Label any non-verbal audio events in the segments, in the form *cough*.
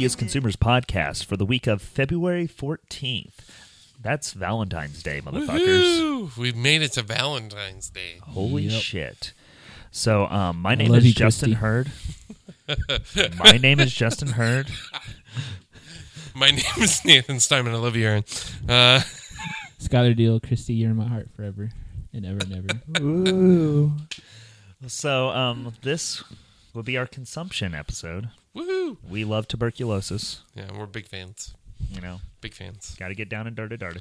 the Dubious Consumers podcast for the week of February 14th. That's Valentine's Day, motherfuckers. Woohoo! We've made it to Valentine's Day. Holy Yep. shit. So, um, my name love is you, Justin Hurd. *laughs* my name is Justin Hurd. My *laughs* name is Nathan Steinman. I love you, Aaron. Uh, *laughs* Skylar Deal, Christy, you're in my heart forever and ever and ever. Ooh. So, um, this will be our consumption episode. Woohoo! We love tuberculosis. Yeah, we're big fans. You know, Big fans. got to get down and dirty, dirty.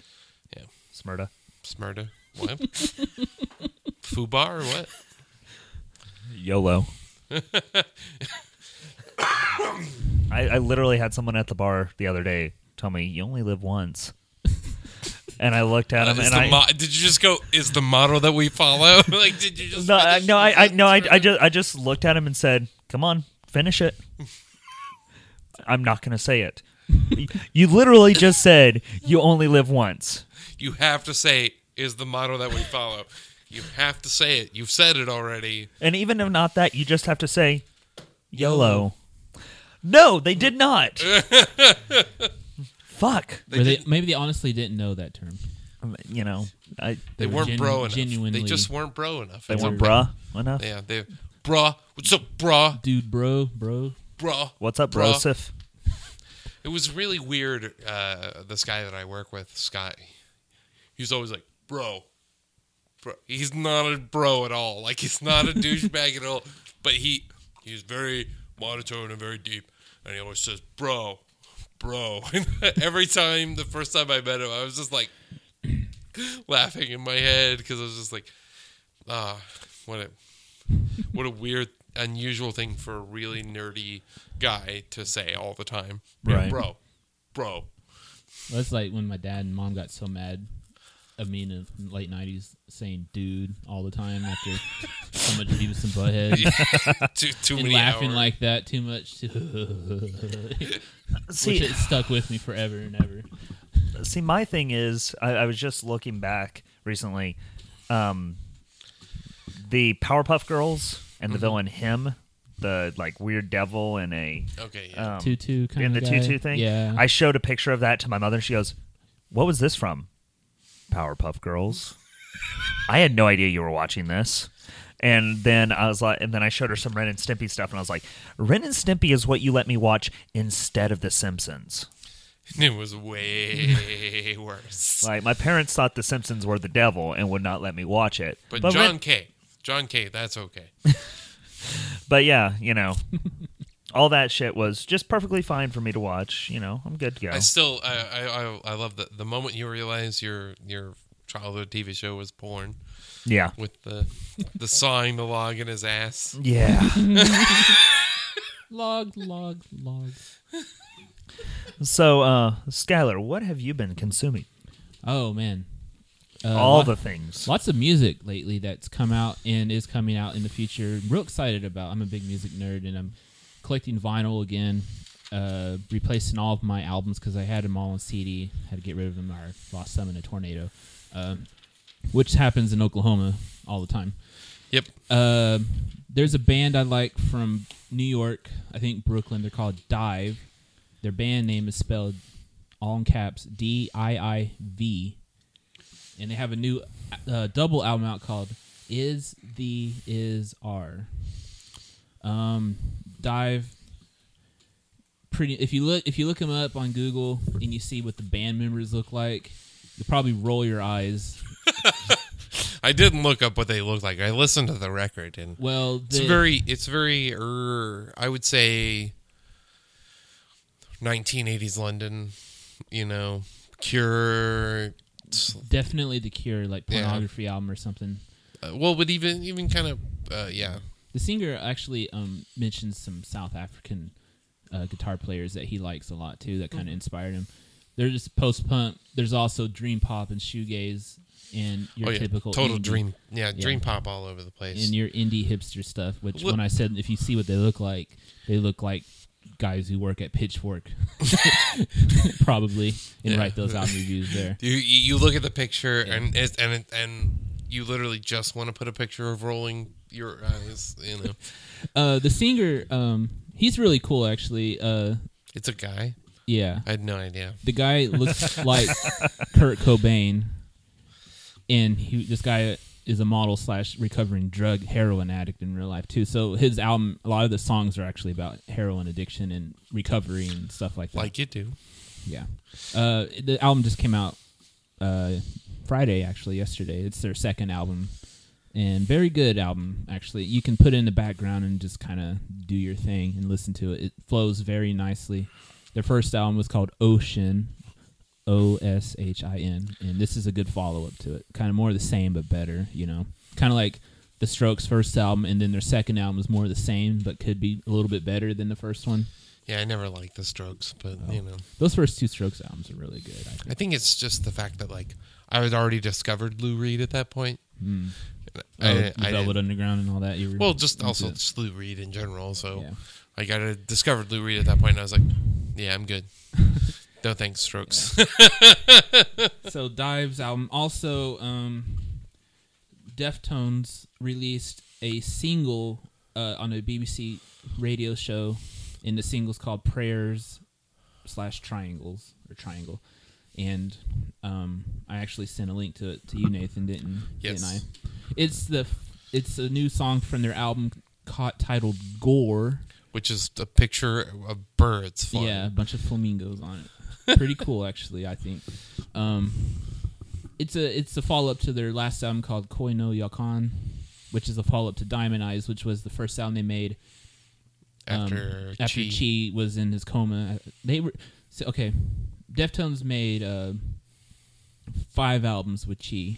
Yeah. Smyrna. Smurda. What? *laughs* Fubar or what? YOLO. *laughs* I, I literally had someone at the bar the other day tell me, "You only live once," *laughs* and I looked at Uh, him is and I. mo- did you just go? Is the motto that we follow? like, did you just? no, no, I, I, no, I, I just, I just looked at him and said, "Come on, finish it." I'm not going to say it. You literally just said you only live once. You have to say is the motto that we follow. You have to say it. You've said it already. And even if not that, you just have to say YOLO. No, they did not. Fuck. Or they, maybe they honestly didn't know that term. You know, I They, They were weren't genu- bro enough. genuinely- They just weren't bro enough. they It's weren't okay. bruh enough. Yeah, they bruh. What's up, bruh? Dude, bro, bro. Bruh. What's up, Bruh. Brosif? *laughs* It was really weird. Uh, this guy that I work with, Scott, he's always like, bro. Bro. He's not a bro at all. Like, he's not a *laughs* douchebag at all. But he he's very monotone and very deep. And he always says, bro, bro. *laughs* Every time, the first time I met him, I was just like *clears throat* laughing in my head because I was just like, ah, what a, *laughs* what a weird, unusual thing for a really nerdy guy to say all the time. Yeah, Right. Bro, bro. That's like when my dad and mom got so mad of me in the late 90s saying dude all the time after *laughs* so much Beavis and Butthead. too too and many laughing hours. like that too much. *laughs* Which See, it stuck with me forever and ever. see, my thing is, I, I was just looking back recently. Um, the Powerpuff Girls and the Mm-hmm. villain him, the like weird devil in a Okay, yeah. um, Tutu kind in of the guy. tutu thing. Yeah. I showed a picture of that to my mother. She goes, "What was this from?" Powerpuff Girls. *laughs* I had no idea you were watching this. And then I was like, and then I showed her some Ren and Stimpy stuff, and I was like, Ren and Stimpy is what you let me watch instead of The Simpsons. it was way *laughs* worse. Like my parents thought The Simpsons were the devil and would not let me watch it. But, Ren- John K. John K. That's okay. *laughs* but yeah, you know, all that shit was just perfectly fine for me to watch. You know, I'm good to go. I still I I I, I love the the moment you realize your your childhood TV show was porn yeah, with the the sawing the log in his ass. yeah. *laughs* log, log, log. so, uh, Skylar, what have you been consuming? Oh man, uh, all lot- the things. lots of music lately that's come out and is coming out in the future. I'm real excited about. I'm a big music nerd and I'm collecting vinyl again. Uh, replacing all of my albums because I had them all on CD. Had to get rid of them I lost some in a tornado, um, which happens in Oklahoma all the time. Yep. Uh, there's a band I like from New York. I think Brooklyn. They're called DIIV. Their band name is spelled all in caps D I I V, and they have a new uh, double album out called "Is the Is Are." Um, DIIV. Pretty. If you look, if you look them up on Google and you see what the band members look like, you'll probably roll your eyes. *laughs* I didn't look up what they look like. I listened to the record and Well, it's very it's very er, I would say 1980s London, you know, Cure definitely the Cure, like Yeah. pornography album or something. uh, well, but even even kind of uh, yeah. The singer actually um, mentions some South African uh, guitar players that he likes a lot too. That kind Mm-hmm. of inspired him. They're just post punk. There's also dream pop and shoegaze and your oh yeah, typical total indie- dream. Yeah, Yeah. dream pop all over the place. and your indie hipster stuff. Which Well- when I said if you see what they look like, they look like guys who work at Pitchfork, *laughs* probably, and Yeah. write those album reviews there. You you look at the picture Yeah. and it's, and it, and you literally just want to put a picture of rolling your eyes. You know, *laughs* Uh, the singer, um, he's really cool actually. Uh, It's a guy. Yeah, I had no idea. the guy looks *laughs* like Kurt Cobain, and he this guy is a model slash recovering drug heroin addict in real life too. So his album, a lot of the songs are actually about heroin addiction and recovery and stuff like that. Like you do. Yeah. Uh, the album just came out uh, Friday, actually, yesterday. It's their second album. And very good album, actually. You can put it in the background and just kind of do your thing and listen to it. It flows very nicely. Their first album was called Oshin, O S H I N. And this is a good follow up to it. Kind of more of the same, but better, you know? Kind of like the Strokes' first album, and then their second album is more of the same, but could be a little bit better than the first one. Yeah, I never liked the Strokes, but Oh. you know, Those first two Strokes albums are really good, I think. I think it's just the fact that like I had already discovered Lou Reed at that point. Mm. I, Oh, I didn't- Velvet Underground and all that. You were well, just also it. just Lou Reed in general. So yeah. like I had discovered Lou Reed at that point, and I was like, yeah, I'm good. *laughs* no thanks, Strokes. *laughs* so DIIV's album also um, Deftones released a single uh, on a BBC radio show, and the single's called Prayers slash Triangles or Triangle, and um, I actually sent a link to it to you, Nathan, didn't Yes. didn't I? It's the it's a new song from their album caught, titled Gore. Which is a picture of birds flying. Yeah, a bunch of flamingos on it. Pretty cool, actually. I think. Um, it's a it's a follow up to their last album called Koi no Yokan, which is a follow up to Diamond Eyes, which was the first album they made um, After, after Chi. Chi was in his coma. They were so, okay. Deftones made uh, five albums with Chi.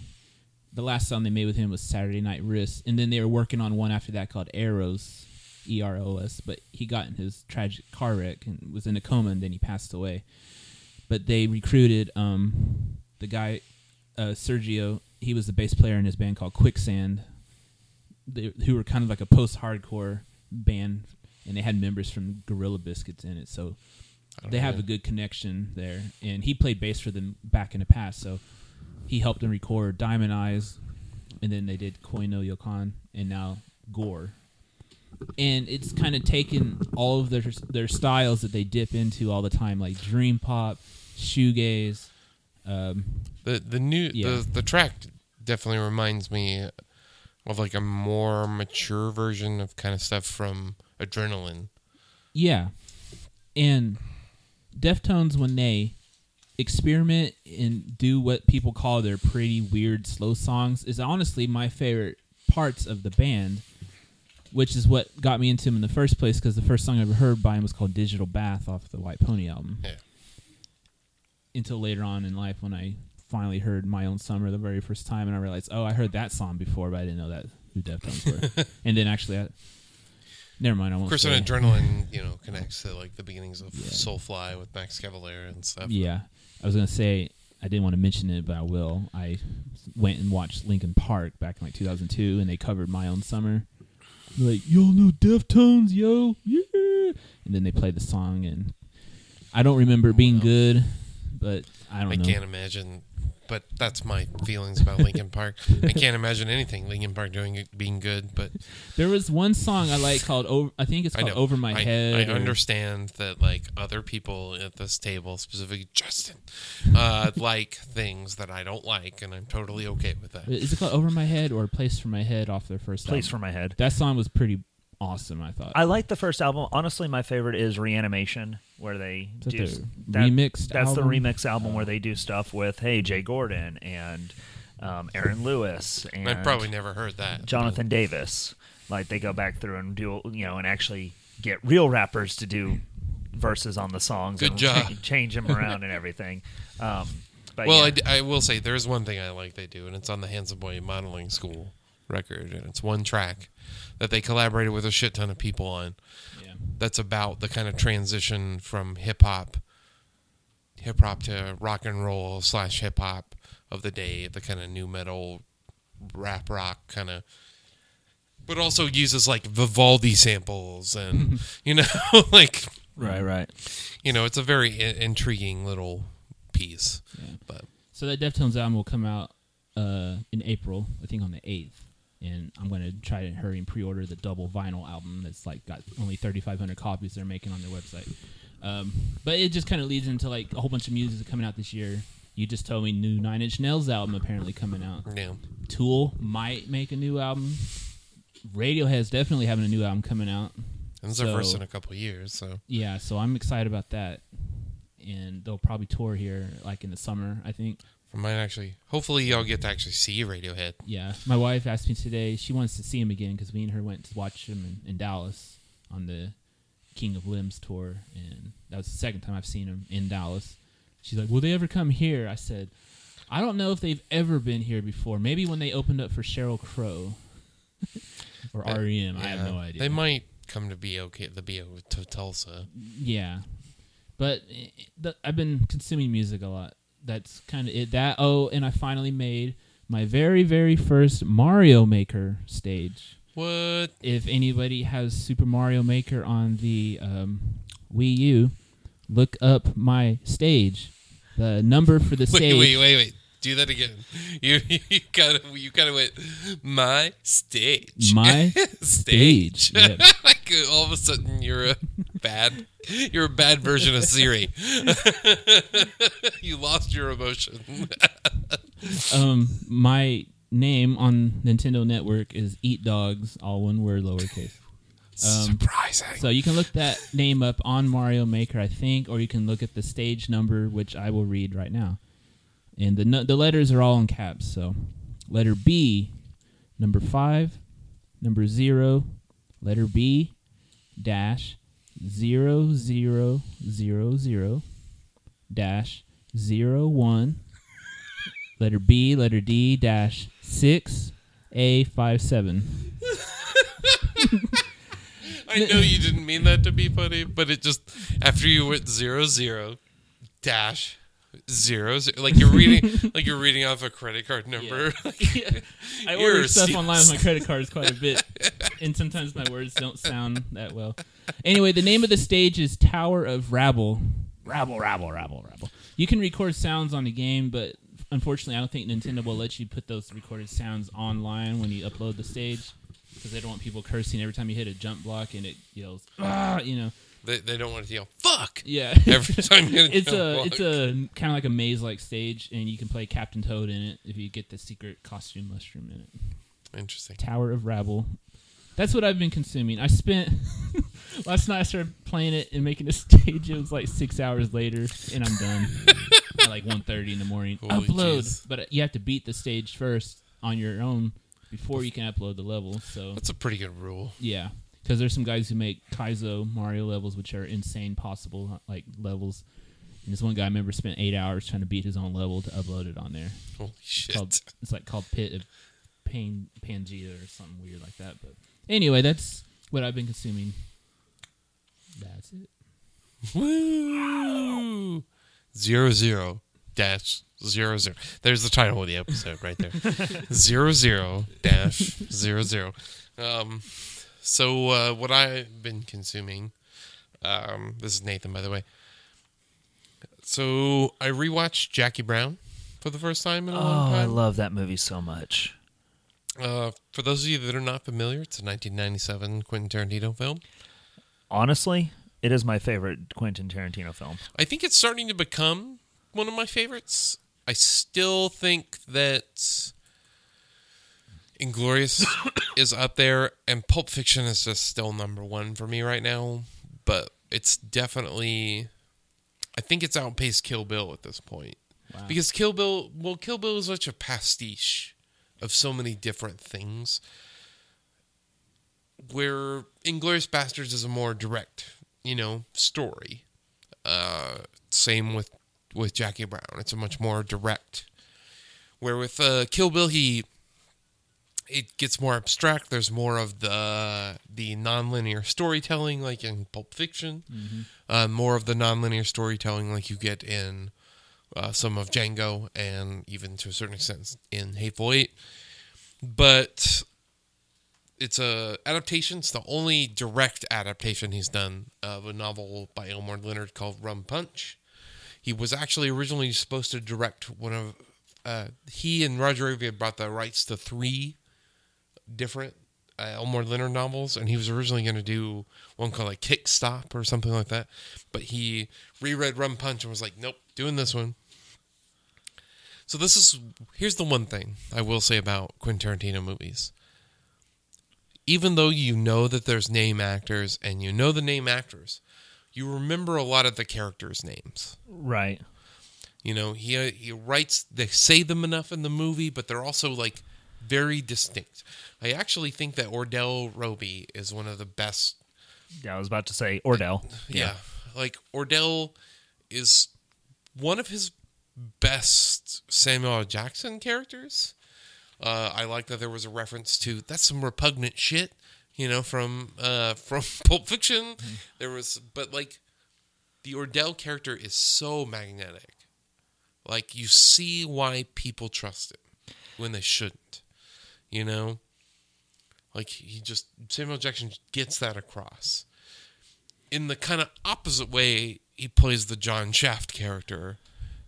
The last song they made with him was Saturday Night Wrist, and then they were working on one after that called Eros, E R O S. But he got in his tragic car wreck and was in a coma, and then he passed away. But they recruited um, the guy uh, Sergio. He was the bass player in his band called Quicksand, they, who were kind of like a post-hardcore band, and they had members from Gorilla Biscuits in it. So don't they have a good connection there. And he played bass for them back in the past, so he helped them record Diamond Eyes, and then they did Koi no Yokan, and now Gore. And it's kind of taken all of their their styles that they dip into all the time, like dream pop, shoegaze. Um, the the new Yeah. the the track definitely reminds me of like a more mature version of kind of stuff from Adrenaline. Yeah. And Deftones, when they experiment and do what people call their pretty weird slow songs, is honestly my favorite parts of the band, which is what got me into him in the first place because the first song I ever heard by him was called Digital Bath off the White Pony album. Yeah. Until later on in life when I finally heard My Own Summer the very first time and I realized, oh, I heard that song before, but I didn't know that who Deftones were. *laughs* and then actually, I, never mind. I won't Of course, an Adrenaline, you know, *laughs* connects to like the beginnings of Yeah. Soulfly with Max Cavalera and stuff. Yeah, I was gonna say I didn't want to mention it, but I will. I went and watched Linkin Park back in like 2002, and they covered My Own Summer. They're like, y'all know Deftones, yo, yeah. And then they play the song, and I don't remember it being good, but I don't I know. can't imagine, but that's my feelings about Linkin *laughs* Park. I can't imagine anything Linkin Park doing it being good, but There was one song I like called "Over." I think it's called "Over My I, Head." I or- understand that like other people at this table, specifically Justin, uh, *laughs* like things that I don't like, and I'm totally okay with that. Is it called "Over My Head" or "Place for My Head" off their first Place album? for my head. That song was pretty awesome. I thought. I like the first album. Honestly, my favorite is Reanimation, where they Is that do their s- that- remixed That's the remix album where they do stuff with hey Jay Gordon and um, Aaron Lewis and *laughs* I've probably never heard that. Jonathan Davis. Like they go back through and do you know and actually get real rappers to do verses on the songs. Good and job. cha- change them around and everything. Um, but well, yeah. I d I I, will say there's one thing I like they do, and it's on the Handsome Boy Modeling School record, and it's one track that they collaborated with a shit ton of people on. Yeah. That's about the kind of transition from hip hop, hip hop to rock and roll slash hip hop of the day, the kind of nu metal, rap rock kind of. But also uses like Vivaldi samples and *laughs* you know *laughs* like right, right. you know it's a very I- intriguing little piece. Yeah. But So that Deftones album will come out uh, in April, I think on the eighth, and I'm gonna try to hurry and pre-order the double vinyl album that's like got only 3,500 copies they're making on their website. Um, but it just kind of leads into like a whole bunch of music coming out this year. You just told me new Nine Inch Nails album apparently coming out. Yeah. Tool might make a new album. Radiohead's definitely having a new album coming out. And this is their first in a couple of years, so Yeah, so I'm excited about that. And they'll probably tour here like in the summer, I think. I might actually. Hopefully, y'all get to actually see Radiohead. Yeah, my wife asked me today. She wants to see him again because me and her went to watch him in, in Dallas on the King of Limbs tour, and that was the second time I've seen him in Dallas. She's like, "Will they ever come here?" I said, "I don't know if they've ever been here before. Maybe when they opened up for Sheryl Crow *laughs* or Uh, REM. I have no idea. They might come to be okay. The BO to Tulsa. Yeah, but eh, the, I've been consuming music a lot. That's kind of it. That oh, and I finally made my very very first Mario Maker stage. What? If anybody has Super Mario Maker on the um, Wii U, look up my stage. The number for the *laughs* Wait, stage. wait, wait, wait. Do that again. *laughs* You you gotta you gotta wait. My stage. My *laughs* stage. stage, yeah. Like uh, all of a sudden you're a bad you're a bad version of Siri. *laughs* you lost your emotion. *laughs* Um, my name on Nintendo Network is Eat Dogs, all one word, lowercase. Um, Surprising. So you can look that name up on Mario Maker, I think, or you can look at the stage number, which I will read right now. And the the letters are all in caps. So letter B, number five, number zero, letter B, dash zero zero zero zero dash zero one, letter B, letter D dash six A five seven. *laughs* I know you didn't mean that to be funny, but it just after you went zero zero dash zero zero like you're reading *laughs* like you're reading off a credit card number. *laughs* I You're order stuff se- online with my credit cards quite a bit, *laughs* and sometimes my words don't sound that well. Anyway, the name of the stage is Tower of Rabble. Rabble, rabble, rabble, rabble. You can record sounds on the game, but unfortunately, I don't think Nintendo will let you put those recorded sounds online when you upload the stage because they don't want people cursing every time you hit a jump block and it yells, ah, you know. They, they don't want to yell fuck Yeah. every time you *laughs* it's a block. it's a kind of like a maze like stage, and you can play Captain Toad in it if you get the secret costume mushroom in it. interesting. Tower of Rabble. That's what I've been consuming. I spent *laughs* last night. I started playing it and making a *laughs* stage. It was like six hours later, and I'm done at like 1.30 in the morning. Holy upload, jeez. but you have to beat the stage first on your own before you can upload the level. So That's a pretty good rule. yeah, because there's some guys who make Kaizo Mario levels, which are insane possible like levels. And this one guy I remember spent eight hours trying to beat his own level to upload it on there. Holy It's shit. called it's like called Pit of Pain Pangea or something weird like that. But anyway, that's what I've been consuming. That's it. Woo! Zero zero dash zero zero. There's the title of the episode right there. *laughs* zero zero dash zero zero. Um, so uh, what I've been consuming. Um, this is Nathan, by the way. So I rewatched Jackie Brown for the first time in a Oh, long I love that movie so much. uh, for those of you that are not familiar, it's a 1997 Quentin Tarantino film. Honestly, it is my favorite Quentin Tarantino film. I think it's starting to become one of my favorites. I still think that Inglourious *coughs* is up there, and Pulp Fiction is just still number one for me right now. But it's definitely, I think it's outpaced Kill Bill at this point Wow. because Kill Bill, well, Kill Bill is such a pastiche of so many different things. Where Inglourious Basterds is a more direct, you know, story. Uh, same with with Jackie Brown. It's a much more direct. Where with uh, Kill Bill, he it gets more abstract. There's more of the the nonlinear storytelling, like in Pulp Fiction. Uh, more of the nonlinear storytelling, like you get in uh, some of Django, and even to a certain extent in Hateful Eight. But it's a adaptation. It's the only direct adaptation he's done of a novel by Elmore Leonard called Rum Punch. He was actually originally supposed to direct one of. Uh, he and Roger had brought the rights to three different uh, Elmore Leonard novels, and he was originally going to do one called like Kick Stop or something like that. But he reread Rum Punch and was like, "Nope, doing this one." So this is here's the one thing I will say about Quentin Tarantino movies. Even though you know that there's name actors and you know the name actors, you remember a lot of the characters' names. Right. You know, he he writes they say them enough in the movie, but they're also like very distinct. I actually think that Ordell Robbie is one of the best. Yeah, I was about to say Ordell. Yeah, like Ordell is one of his best Samuel. Jackson characters. Uh, I like that there was a reference to that's some repugnant shit, you know, from uh, *laughs* from Pulp Fiction. There was, but like the Ordell character is so magnetic. Like you see why people trust him when they shouldn't. You know, like he just Samuel Jackson gets that across. In the kind of opposite way, he plays the John Shaft character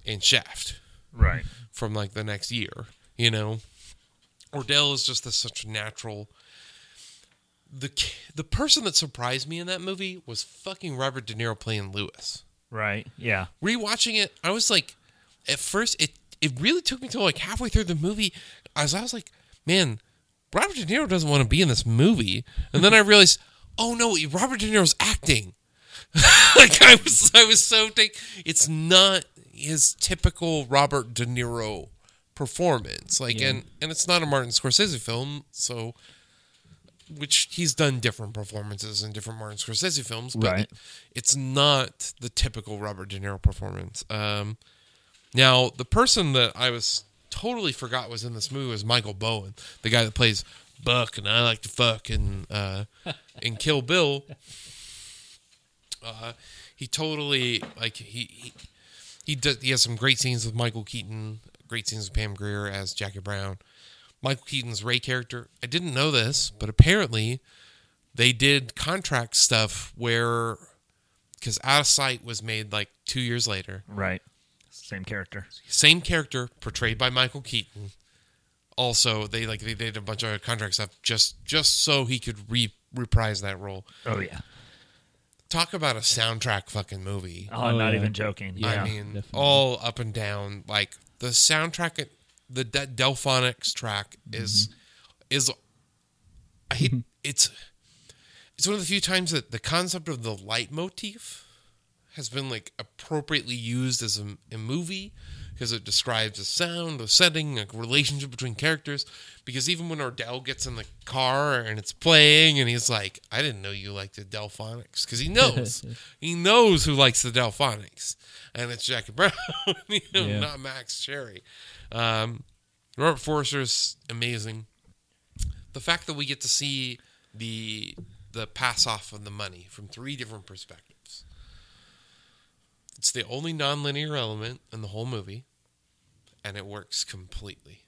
in Shaft Right. from like the next year. You know, Ordell is just this such a natural. The the person that surprised me in that movie was fucking Robert De Niro playing Lewis. Right. Yeah. Rewatching it, I was like, at first it it really took me till like halfway through the movie. As I was like, man, Robert De Niro doesn't want to be in this movie, and then I realized, oh no, Robert De Niro's acting. *laughs* like I was, I was so take. It's not his typical Robert De Niro performance. Like, Yeah. and and it's not a Martin Scorsese film, so which he's done different performances in different Martin Scorsese films, but Right. it's not the typical Robert De Niro performance. Um, now, the person that I was totally forgot was in this movie was Michael Bowen, the guy that plays Buck and I like to fuck and uh, *laughs* in Kill Bill. Uh, he totally like he he he, does, he has some great scenes with Michael Keaton, great scenes with Pam Grier as Jackie Brown. Michael Keaton's Ray character. I didn't know this, but apparently they did contract stuff where because Out of Sight was made like two years later. Right. Same character. Same character portrayed by Michael Keaton. Also, they like they did a bunch of contract stuff just just so he could re- reprise that role. Oh yeah. Talk about a soundtrack fucking movie. Oh, I'm Oh, not yeah. even joking. Yeah. I mean, definitely. all up and down. Like the soundtrack, the De- Delfonics track is mm-hmm. is. I hate it's. It's one of the few times that the concept of the leitmotif has been like appropriately used as a, a movie because it describes a sound, a setting, a relationship between characters. Because even when Ordell gets in the car and it's playing, and he's like, "I didn't know you liked the Delfonics," because he knows, *laughs* he knows who likes the Delfonics, and it's Jackie Brown, *laughs* you know, Yeah. not Max Cherry. Um, Robert Forster's amazing. The fact that we get to see the the pass off of the money from three different perspectives. It's the only nonlinear element in the whole movie, and it works completely.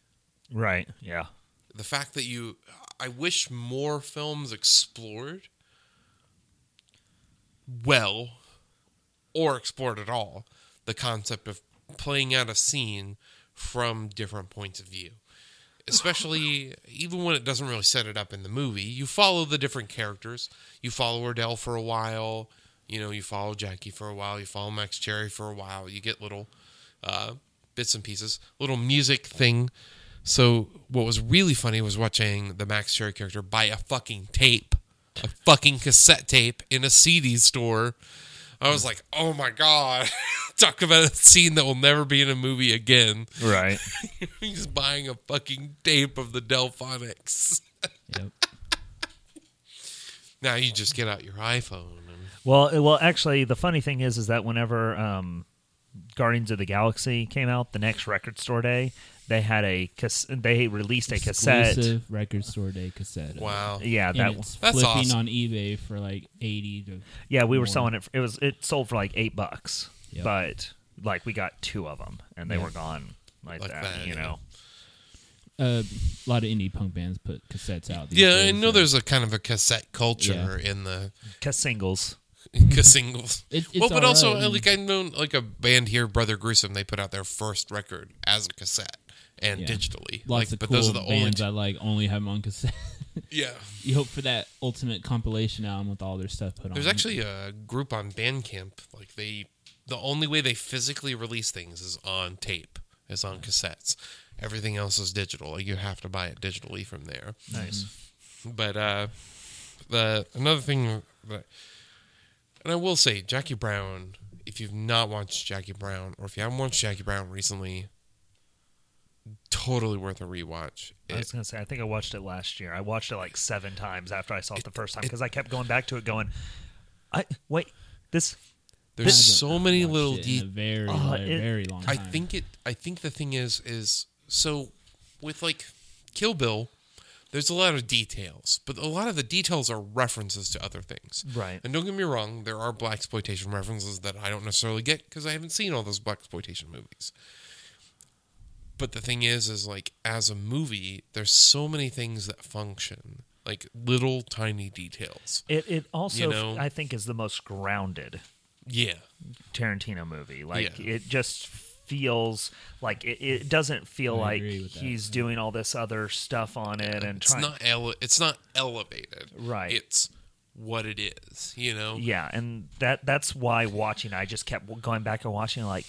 Right. Yeah. The fact that you, I wish more films explored well, or explored at all, the concept of playing out a scene from different points of view. *laughs* Especially, even when it doesn't really set it up in the movie, you follow the different characters. You follow Ordell for a while. You know, you follow Jackie for a while. You follow Max Cherry for a while. You get little uh, bits and pieces, little music thing. So, what was really funny was watching the Max Cherry character buy a fucking tape, a fucking cassette tape in a CD store. I was like, oh my God. *laughs* Talk about a scene that will never be in a movie again. Right. *laughs* He's buying a fucking tape of the Delfonics. Yep. *laughs* now you just get out your iPhone well, well, actually, the funny thing is, is that whenever um, Guardians of the Galaxy came out, the next record store day, they had a cas- they released a cassette. Exclusive record store day cassette. wow. Yeah, And that it's That's flipping awesome. on eBay for like eighty to. yeah, we were more. selling it. For, it was it sold for like eight bucks, Yep. but like we got two of them, and they Yeah. were gone like, Like that. that, you yeah. know. Uh, a lot of indie punk bands put cassettes out. these Yeah, I days, know so there's a kind of a cassette culture in the Cause singles. Singles. It- well, but also alright. like I know like a band here, Brother Gruesome, they put out their first record as a cassette, and Yeah. digitally. Lots like, of but cool those are the only bands two- I like only have them on cassette. *laughs* yeah. you hope for that ultimate compilation album with all their stuff put on. There's actually a group on Bandcamp. Like they, the only way they physically release things is on tape, is on cassettes. Everything else is digital. Like you have to buy it digitally from there. Nice. But uh, the another thing, that, and I will say, Jackie Brown. If you've not watched Jackie Brown, or if you haven't watched Jackie Brown recently, totally worth a rewatch. I It- was gonna say, I think I watched it last year. I watched it like seven times after I saw it the first time because I kept going back to it, going, "I wait, this." there's I so many little it details. very, Oh, very, it- very long I think it. I think the thing is, is so with like Kill Bill, there's a lot of details, but a lot of the details are references to other things. Right. And don't get me wrong, there are black exploitation references that I don't necessarily get because I haven't seen all those black exploitation movies. But the thing is, is like as a movie, there's so many things that function, like little tiny details. It it also You know? I think is the most grounded Yeah, Tarantino movie. Like Yeah. it just feels like it, it doesn't feel I like agree with that. he's doing all this other stuff on it and it's trying. not ele- it's not elevated. Right. It's what it is. You know. Yeah, and that that's why watching, I just kept going back and watching, like,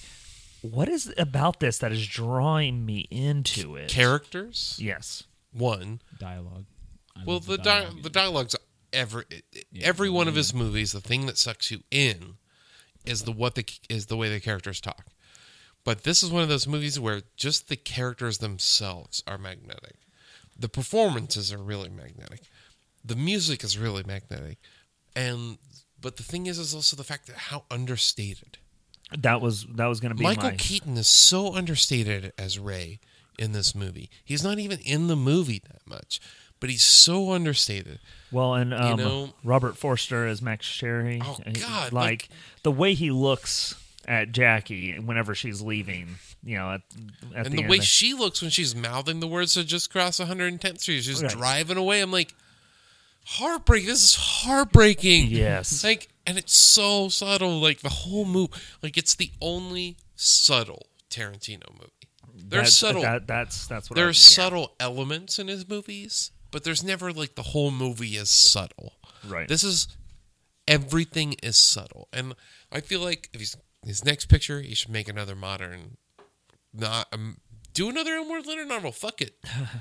what is about this that is drawing me into it? characters Yes. one dialogue. I well love the dialogue di- the it. dialogues every Yeah, every one of his movies the thing that sucks you in is the what the is the way the characters talk but this is one of those movies where just the characters themselves are magnetic the performances are really magnetic the music is really magnetic and but the thing is is also the fact that how understated That was that was going to be Michael my Keaton is so understated as Ray in this movie. He's not even in the movie that much, but he's so understated. well, and um, know- Robert Forster as Max Cherry. Oh, God, Like, like- the way he looks at Jackie whenever she's leaving, you know, at, at and the, the way she looks when she's mouthing the words to just cross 110th Street, she's Right. driving away. I'm like, heartbreaking. This is heartbreaking. Yes. Like, and it's so subtle. Like the whole movie, like it's the only subtle Tarantino movie. There's subtle. That, that's that's what there's subtle elements in his movies, but there's never like the whole movie is subtle. Right. This is everything is subtle, and I feel like if he's his next picture, he should make another modern, not um, do another Elmore Leonard novel. Fuck it,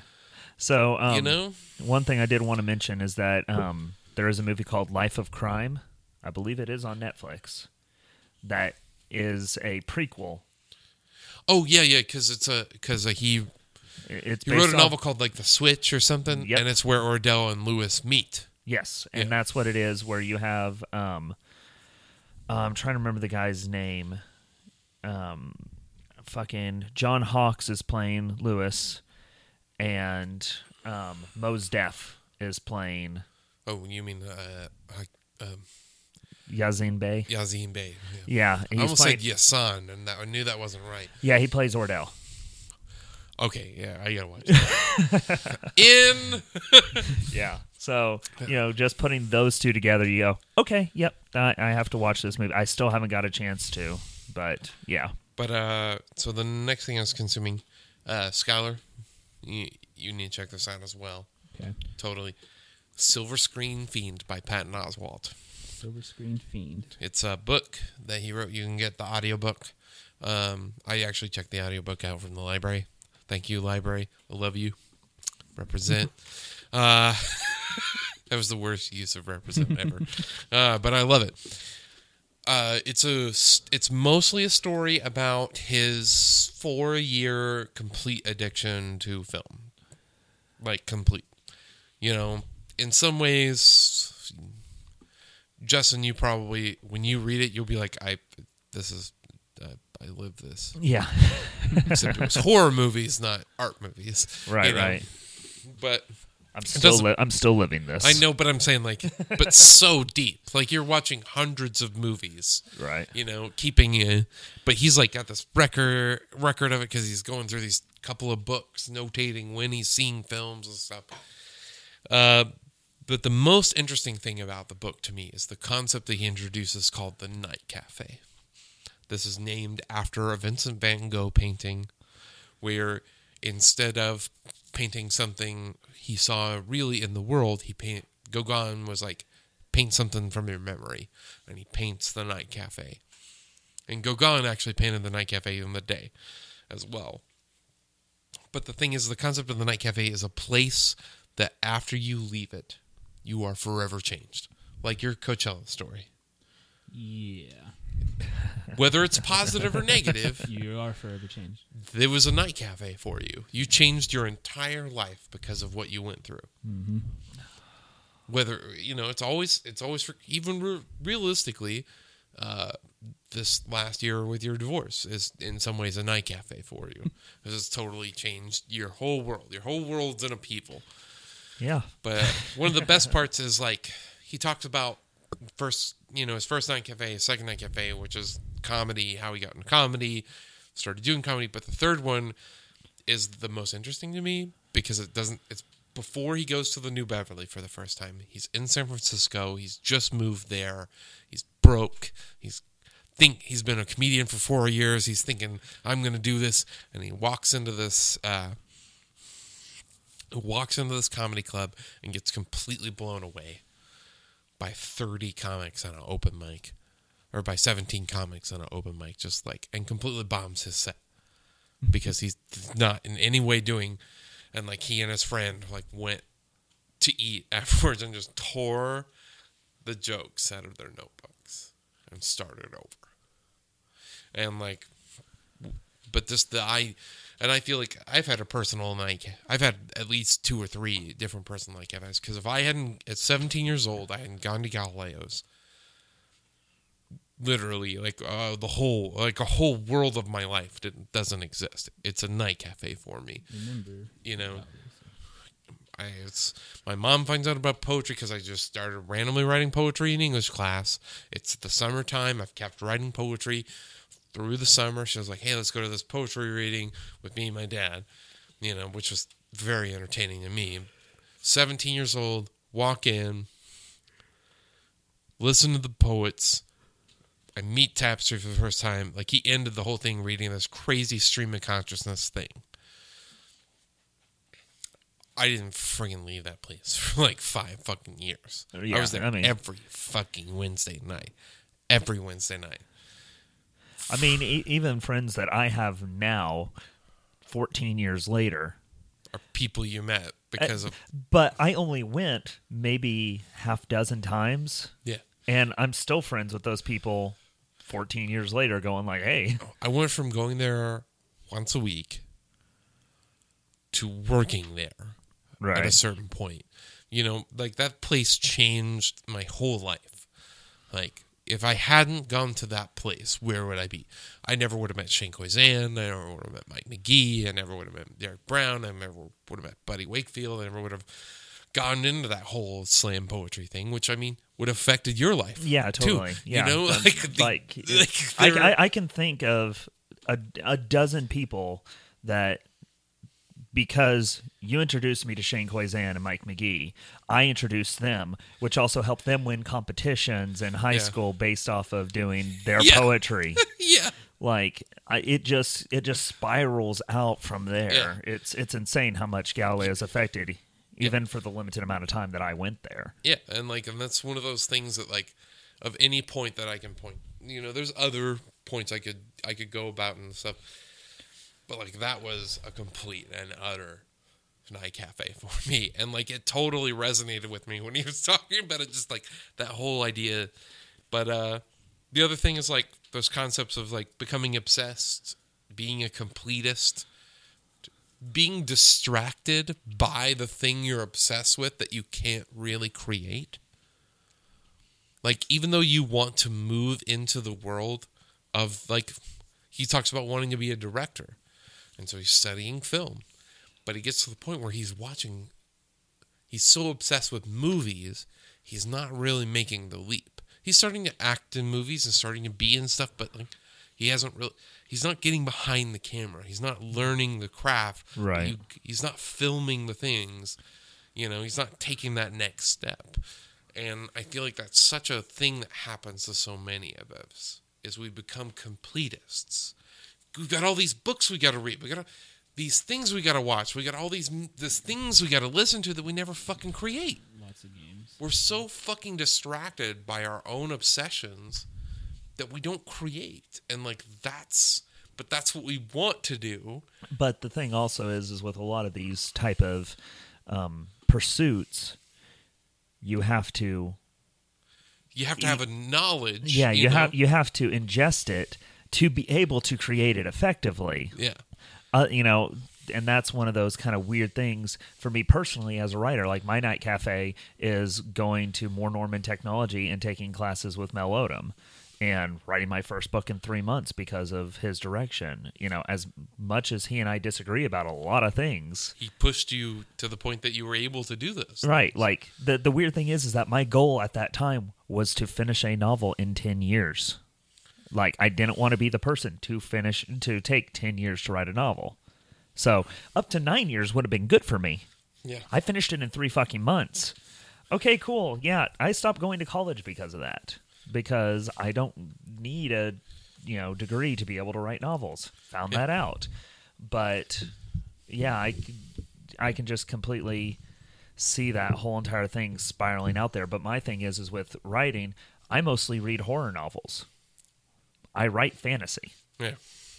*laughs* So um, you know. One thing I did want to mention is that um, there is a movie called Life of Crime. I believe it is on Netflix. That is a prequel. Oh yeah, yeah, because it's a because he It's he wrote a novel called like The Switch or something, Yep. and it's where Ordell and Lewis meet. Yes, and Yeah. that's what it is. Where you have, um, I'm trying to remember the guy's name. Um, fucking John Hawkes is playing Lewis, and um, Mos Def is playing Oh, you mean uh, I- um, Yasiin Bey. Yazim Bey? Yeah. Yeah, I almost playing. said Yasan, and that, I knew that wasn't right. Yeah, he plays Ordell. Okay, yeah, I gotta watch. That. *laughs* In Yeah. So you know, just putting those two together, you go, okay, yep, I, I have to watch this movie. I still haven't got a chance to, but yeah, But uh, so the next thing I was consuming, uh, Skylar, you, you need to check this out as well. Okay. Totally, Silver Screen Fiend by Patton Oswalt. Silver Screen Fiend. It's a book that he wrote. You can get the audiobook. Um, I actually checked the audiobook out from the library. Thank you, library. I love you. Represent. *laughs* uh, *laughs* *laughs* that was the worst use of represent ever, uh, but I love it. Uh, it's a it's mostly a story about his four year complete addiction to film, like complete. You know, in some ways, Justin, you probably when you read it, you'll be like, I this is uh, I live this. yeah, Except it was horror movies, not art movies. *laughs* right, you know? right. But I'm still li- I'm still living this. I know, but I'm saying like, but *laughs* so deep. Like you're watching hundreds of movies. right? you know, keeping you. But he's like got this record record of it because he's going through these couple of books, notating when he's seeing films and stuff. Uh, but the most interesting thing about the book to me is the concept that he introduces called the Night Cafe. This is named after a Vincent Van Gogh painting, where instead of painting something he saw really in the world, he paint Gauguin was like paint something from your memory, and he paints the night cafe. And Gauguin actually painted the night cafe in the day as well. But the thing is, the concept of the night cafe is a place that after you leave it, you are forever changed, like your Coachella story. Yeah. Whether it's positive or negative, *laughs* You are forever changed. there was a night cafe for you. You changed your entire life because of what you went through. Whether you know, it's always it's always for even re- realistically, uh, this last year with your divorce is in some ways a night cafe for you. *laughs* This has totally changed your whole world. Your whole world's in a people. Yeah. But one of the best parts is like he talks about first, you know, his first night cafe, his second night cafe, which is comedy, how he got into comedy, started doing comedy. But the third one is the most interesting to me because it doesn't. It's before he goes to the New Beverly for the first time. He's in San Francisco. He's just moved there. He's broke. He's think he's been a comedian for four years. He's thinking I'm going to do this, and he walks into this. Uh, walks into this comedy club and gets completely blown away by 30 comics on an open mic or by 17 comics on an open mic just like and completely bombs his set. Mm-hmm. Because he's not in any way doing and like he and his friend like went to eat *laughs* afterwards and just tore the jokes out of their notebooks and started over. And like but just the I and I feel like I've had a personal night. I've had at least two or three different personal night cafes because if I hadn't at 17 years old, I hadn't gone to Galileo's. Literally, like uh, the whole, like a whole world of my life didn't, doesn't exist. It's a night cafe for me. Remember. You know, I it's my mom finds out about poetry because I just started randomly writing poetry in English class. It's the summertime. I've kept writing poetry through the summer. She was like, "Hey, let's go to this poetry reading with me and my dad," you know, which was very entertaining to me. Seventeen years old, walk in, listen to the poets. I meet Tapestry for the first time. Like he ended the whole thing reading this crazy stream of consciousness thing. I didn't friggin' leave that place *laughs* for like five fucking years. Oh, yeah, I was there I mean- every fucking Wednesday night. Every Wednesday night. I mean, e- even friends that I have now, 14 years later, Are people you met because eh, of but I only went maybe half dozen times, yeah. and I'm still friends with those people 14 years later, going like, "Hey, I went from going there once a week to working there at a certain point. You know, like that place changed my whole life. Like if I hadn't gone to that place, where would I be? I never would have met Shane Koyczan. I never would have met Mike McGee. I never would have met Derrick Brown. I never would have met Buddy Wakefield. I never would have gotten into that whole slam poetry thing, which I mean would have affected your life. yeah, too. totally, yeah." You know, Um, *laughs* like, the- like, like I, I, I can think of a, a dozen people that because you introduced me to Shane Koyczan and Mike McGee, I introduced them, which also helped them win competitions in high Yeah. school based off of doing their Yeah. poetry. *laughs* yeah. like I, it just it just spirals out from there. Yeah. It's it's insane how much Galileo's affected, even for the limited amount of time that I went there. Yeah, and like, and that's one of those things that, like, of any point that I can point, you know, there's other points I could I could go about and stuff, but like that was a complete and utter night cafe for *laughs* me, and like it totally resonated with me when he was *laughs* talking about it, just like that whole idea. But uh the other thing is like those concepts of like becoming obsessed, being a completist being distracted by the thing you're obsessed with that you can't really create. Like, even though you want to move into the world of, like, he talks about wanting to be a director. And so he's studying film. But he gets to the point where he's watching, he's so obsessed with movies, he's not really making the leap. He's starting to act in movies and starting to be in stuff, but, like, he hasn't really, he's not getting behind the camera. He's not learning the craft. Right. You, he's not filming the things. You know, he's not taking that next step. And I feel like that's such a thing that happens to so many of us is we become completists. We've got all these books we got to read. We got to these things we got to watch. We got all these this things we got to listen to that we never fucking create. Lots of games. We're so fucking distracted by our own obsessions that we don't create. And like that's but that's what we want to do. But the thing also is, is with a lot of these type of um, pursuits, you have to, You have to have a knowledge. yeah, you, know? have you have to ingest it to be able to create it effectively. Yeah. uh, you know, and that's one of those kind of weird things for me personally as a writer. Like my night cafe is going to Moore Norman Technology and taking classes with Mel Odom and writing my first book in three months because of his direction. You know, as much as he and I disagree about a lot of things. He pushed you to the point that you were able to do this. Right. Like the the weird thing is is that my goal at that time was to finish a novel in ten years. Like I didn't want to be the person to finish to take ten years to write a novel. So up to nine years would have been good for me. Yeah. I finished it in three fucking months. Okay, cool. Yeah, I stopped going to college because of that. Because I don't need a you know degree to be able to write novels. Found that out. But yeah, I I can just completely see that whole entire thing spiraling out there. But my thing is is with writing, I mostly read horror novels. I write fantasy. Yeah.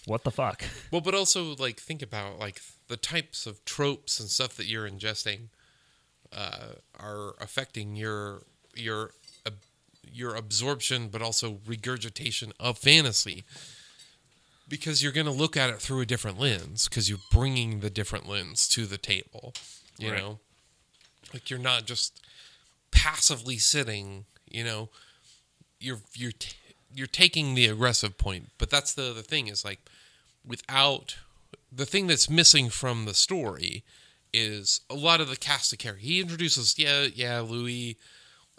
What the fuck? Well, but also like think about like the types of tropes and stuff that you're ingesting uh, are affecting your your ab- your absorption, but also regurgitation of fantasy. Because you're going to look at it through a different lens, because you're bringing the different lens to the table. You Right. know, like you're not just passively sitting. You know, you're you're t- you're taking the aggressive point, but that's the the thing is like without the thing that's missing from the story is a lot of the cast of characters. He introduces yeah yeah Louis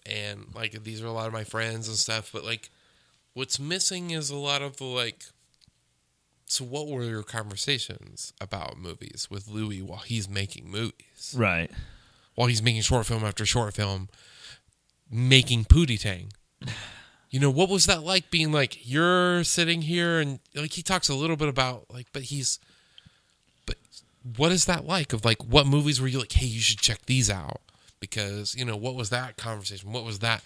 and like these are a lot of my friends and stuff, but like what's missing is a lot of the like. So what were your conversations about movies with Louis while he's making movies? Right. while he's making short film after short film, making Pootie Tang. *laughs* You know, what was that like being like, you're sitting here and like he talks a little bit about like, but he's, but what is that like of like, what movies were you like, hey, you should check these out? Because, you know, what was that conversation? What was that?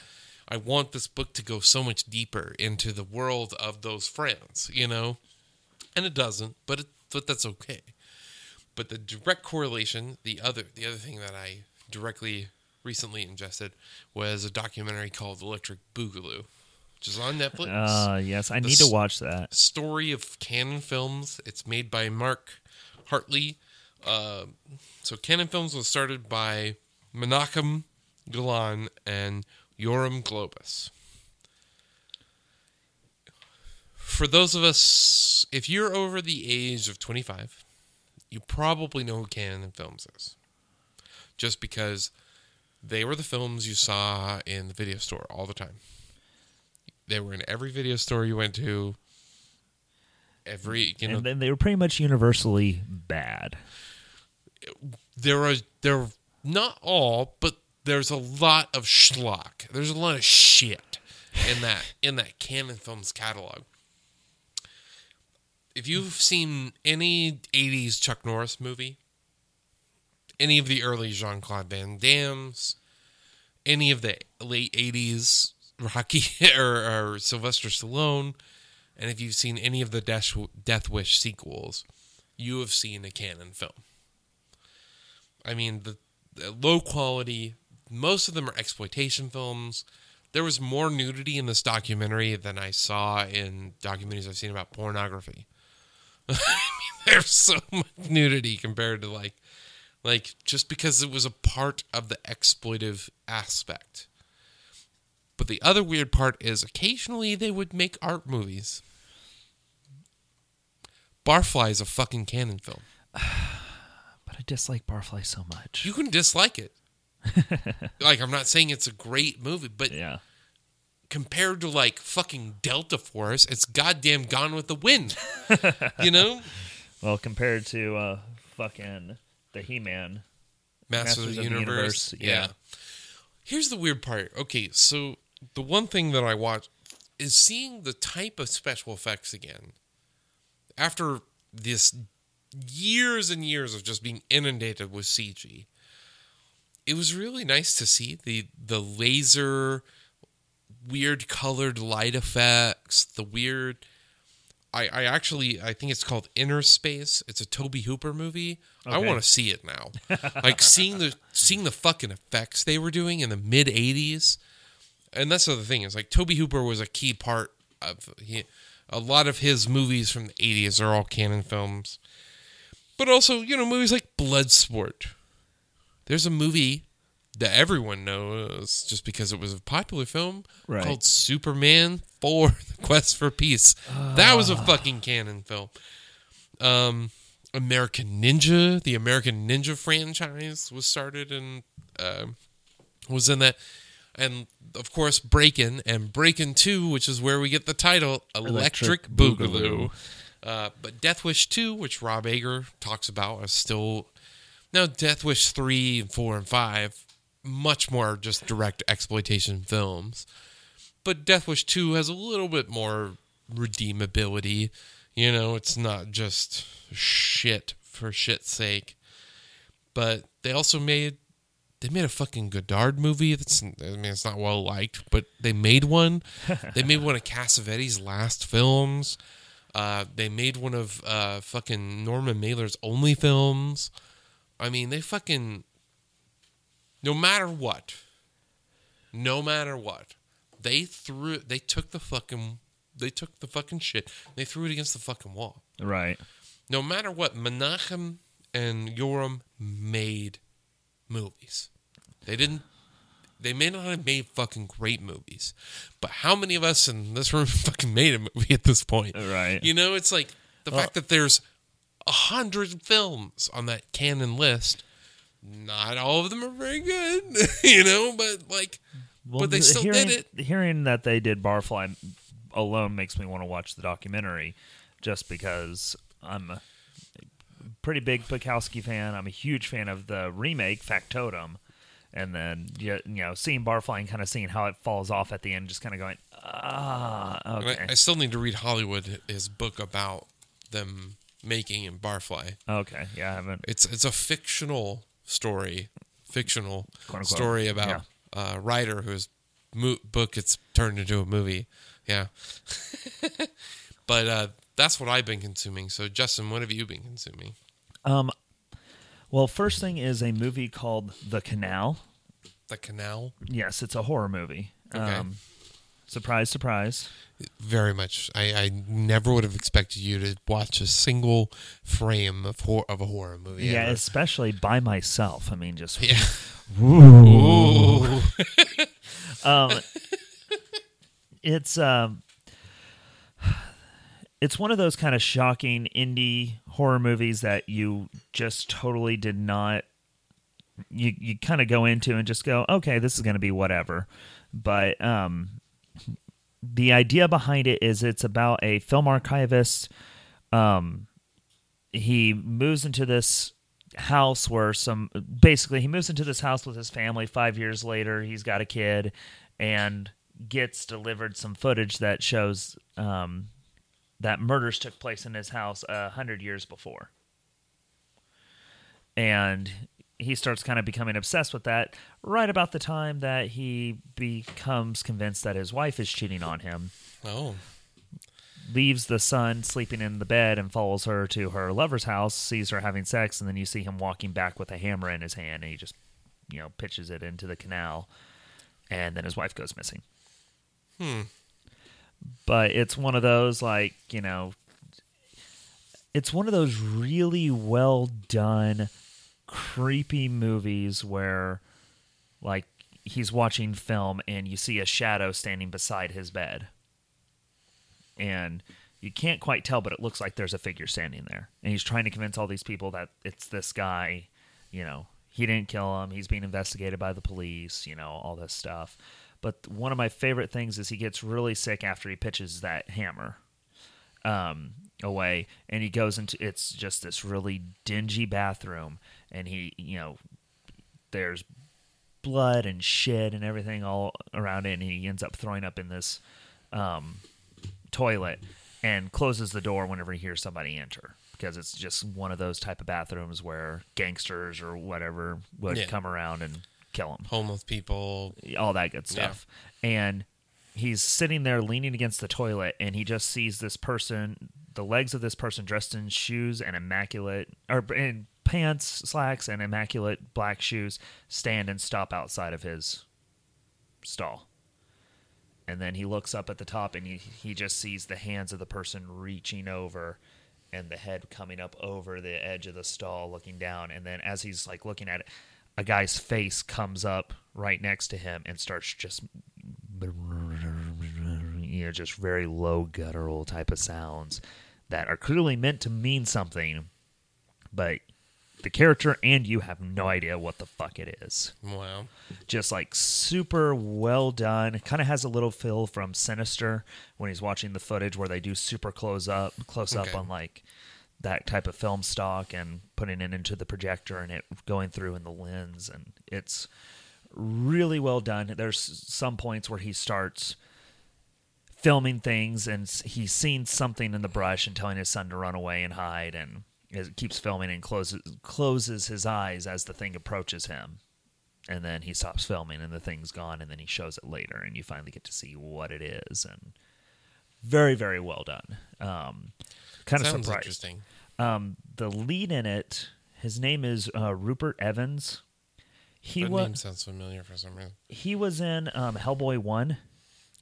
I want this book to go so much deeper into the world of those friends, you know? And it doesn't, but it, but that's okay but the direct correlation the other the other thing that i directly recently ingested was a documentary called electric boogaloo which is on netflix Uh yes, I The need to watch that. story of cannon films it's made by mark hartley uh, so cannon films was started by menachem golan and yoram globus for those of us if you're over the age of 25 you probably know who Cannon Films is. Just because they were the films you saw in the video store all the time. They were in every video store you went to. Every you know, and then they were pretty much universally bad. there are there not all, but there's a lot of schlock. There's a lot of shit in that in that Cannon Films catalog. If you've seen any '80s Chuck Norris movie, any of the early Jean Claude Van Damme's, any of the late '80s Rocky *laughs* or, or Sylvester Stallone, and if you've seen any of the Death, Death Wish sequels, you have seen a Cannon film. I mean, the, the low quality, most of them are exploitation films. There was more nudity in this documentary than I saw in documentaries I've seen about pornography. *laughs* I mean, there's so much nudity compared to like, like just because it was a part of the exploitive aspect. But the other weird part is occasionally they would make art movies. Barfly is a fucking cannon film. *sighs* But I dislike Barfly so much. You can dislike it. *laughs* like I'm not saying it's a great movie, but yeah. compared to like fucking Delta Force, it's goddamn Gone with the Wind. *laughs* you know, Well, compared to uh, fucking the He-Man. Masters, of the Universe. yeah. yeah. Here's the weird part. Okay, so the one thing that I watch is seeing the type of special effects again after this years and years of just being inundated with CG. It was really nice to see the the laser weird colored light effects, the weird I, I actually I think it's called Inner Space. It's a Tobe Hooper movie. I want to see it now. like seeing the seeing the fucking effects they were doing in the mid '80s, and that's the other thing is like Tobe Hooper was a key part of he, a lot of his movies from the '80s are all cannon films, but also you know movies like Bloodsport. There's a movie that everyone knows just because it was a popular film Right. called Superman 4 *laughs* The Quest for Peace. That was a fucking cannon film. Um American Ninja, the American Ninja franchise was started and uh, was in that and of course Breakin' and Breakin' 2, which is where we get the title Electric, Electric Boogaloo. Boogaloo. Uh, but Death Wish 2, which Rob Ager talks about, is still now Death Wish 3 and 4 and 5 much more just direct exploitation films. But Death Wish 2 has a little bit more redeemability. You know, it's not just shit for shit's sake. But they also made they made a fucking Godard movie that's I mean it's not well liked, but they made one. *laughs* they made one of Cassavetes' last films. Uh, they made one of uh, fucking Norman Mailer's only films. I mean, they fucking no matter what, no matter what, they threw they took the fucking they took the fucking shit. They threw it against the fucking wall. Right. No matter what, Menachem and Yoram made movies. They didn't. They may not have made fucking great movies, but how many of us in this room *laughs* fucking made a movie at this point? Right. You know, it's like the fact that there's a hundred films on that cannon list. Not all of them are very good, *laughs* you know, but like, but they still hearing, did it. Hearing that they did Barfly alone makes me want to watch the documentary, just because I'm a pretty big Bukowski fan. I'm a huge fan of the remake Factotum, and then you know seeing Barfly and kind of seeing how it falls off at the end, just kind of going ah okay I, still need to read Hollywood his book about them making in Barfly. okay yeah I haven't It's it's a fictional story, fictional Quote, story about a writer whose mo- book gets turned into a movie. Yeah, *laughs* but uh, that's what I've been consuming. So, Justin, what have you been consuming? Um well first thing is a movie called The Canal. The Canal. Yes, it's a horror movie. Okay. Um, surprise, surprise. Very much. I, I never would have expected you to watch a single frame of hor- of a horror movie. Yeah, ever. especially by myself. I mean, just yeah. *laughs* Ooh. *laughs* um, it's um, it's one of those kind of shocking indie horror movies that you just totally did not. You you kind of go into and just go, okay, this is going to be whatever, but um, the idea behind it is it's about a film archivist. Um, he moves into this house where some basically he moves into this house with his family five years later he's got a kid and gets delivered some footage that shows um, that murders took place in his house a hundred years before and he starts kind of becoming obsessed with that right about the time that he becomes convinced that his wife is cheating on him Oh. leaves the son sleeping in the bed and follows her to her lover's house, sees her having sex, and then you see him walking back with a hammer in his hand, and he just, you know, pitches it into the canal, and then his wife goes missing. Hmm. But it's one of those like you know, it's one of those really well done, creepy movies where, like, he's watching film and you see a shadow standing beside his bed and you can't quite tell, but it looks like there's a figure standing there. And he's trying to convince all these people that it's this guy. You know, he didn't kill him. He's being investigated by the police. You know, all this stuff. But one of my favorite things is he gets really sick after he pitches that hammer um, away, and he goes into it's just this really dingy bathroom, and he, you know, there's blood and shit and everything all around it, and he ends up throwing up in this um, toilet and closes the door whenever he hears somebody enter because it's just one of those type of bathrooms where gangsters or whatever would Yeah. come around and kill him Homeless people. all that good stuff. And he's sitting there leaning against the toilet and he just sees this person, the legs of this person dressed in shoes and immaculate, or in pants, slacks, and immaculate black shoes stand and stop outside of his stall. And then he looks up at the top and he, he just sees the hands of the person reaching over and the head coming up over the edge of the stall looking down. And then as he's like looking at it, a guy's face comes up right next to him and starts just you know just very low guttural type of sounds that are clearly meant to mean something but the character and you have no idea what the fuck it is Wow. just like super well done. Kind of has a little feel from Sinister when he's watching the footage where they do super close up, close up on like that type of film stock and putting it into the projector and it going through in the lens and it's really well done. There's some points where he starts filming things and he's seen something in the brush and telling his son to run away and hide and it keeps filming and closes closes his eyes as the thing approaches him and then he stops filming and the thing's gone and then he shows it later and you finally get to see what it is and very very well done um kind of Sounds surprised interesting. Um the lead in it his name is uh, rupert evans he That was name sounds familiar for some reason. he was in um, hellboy 1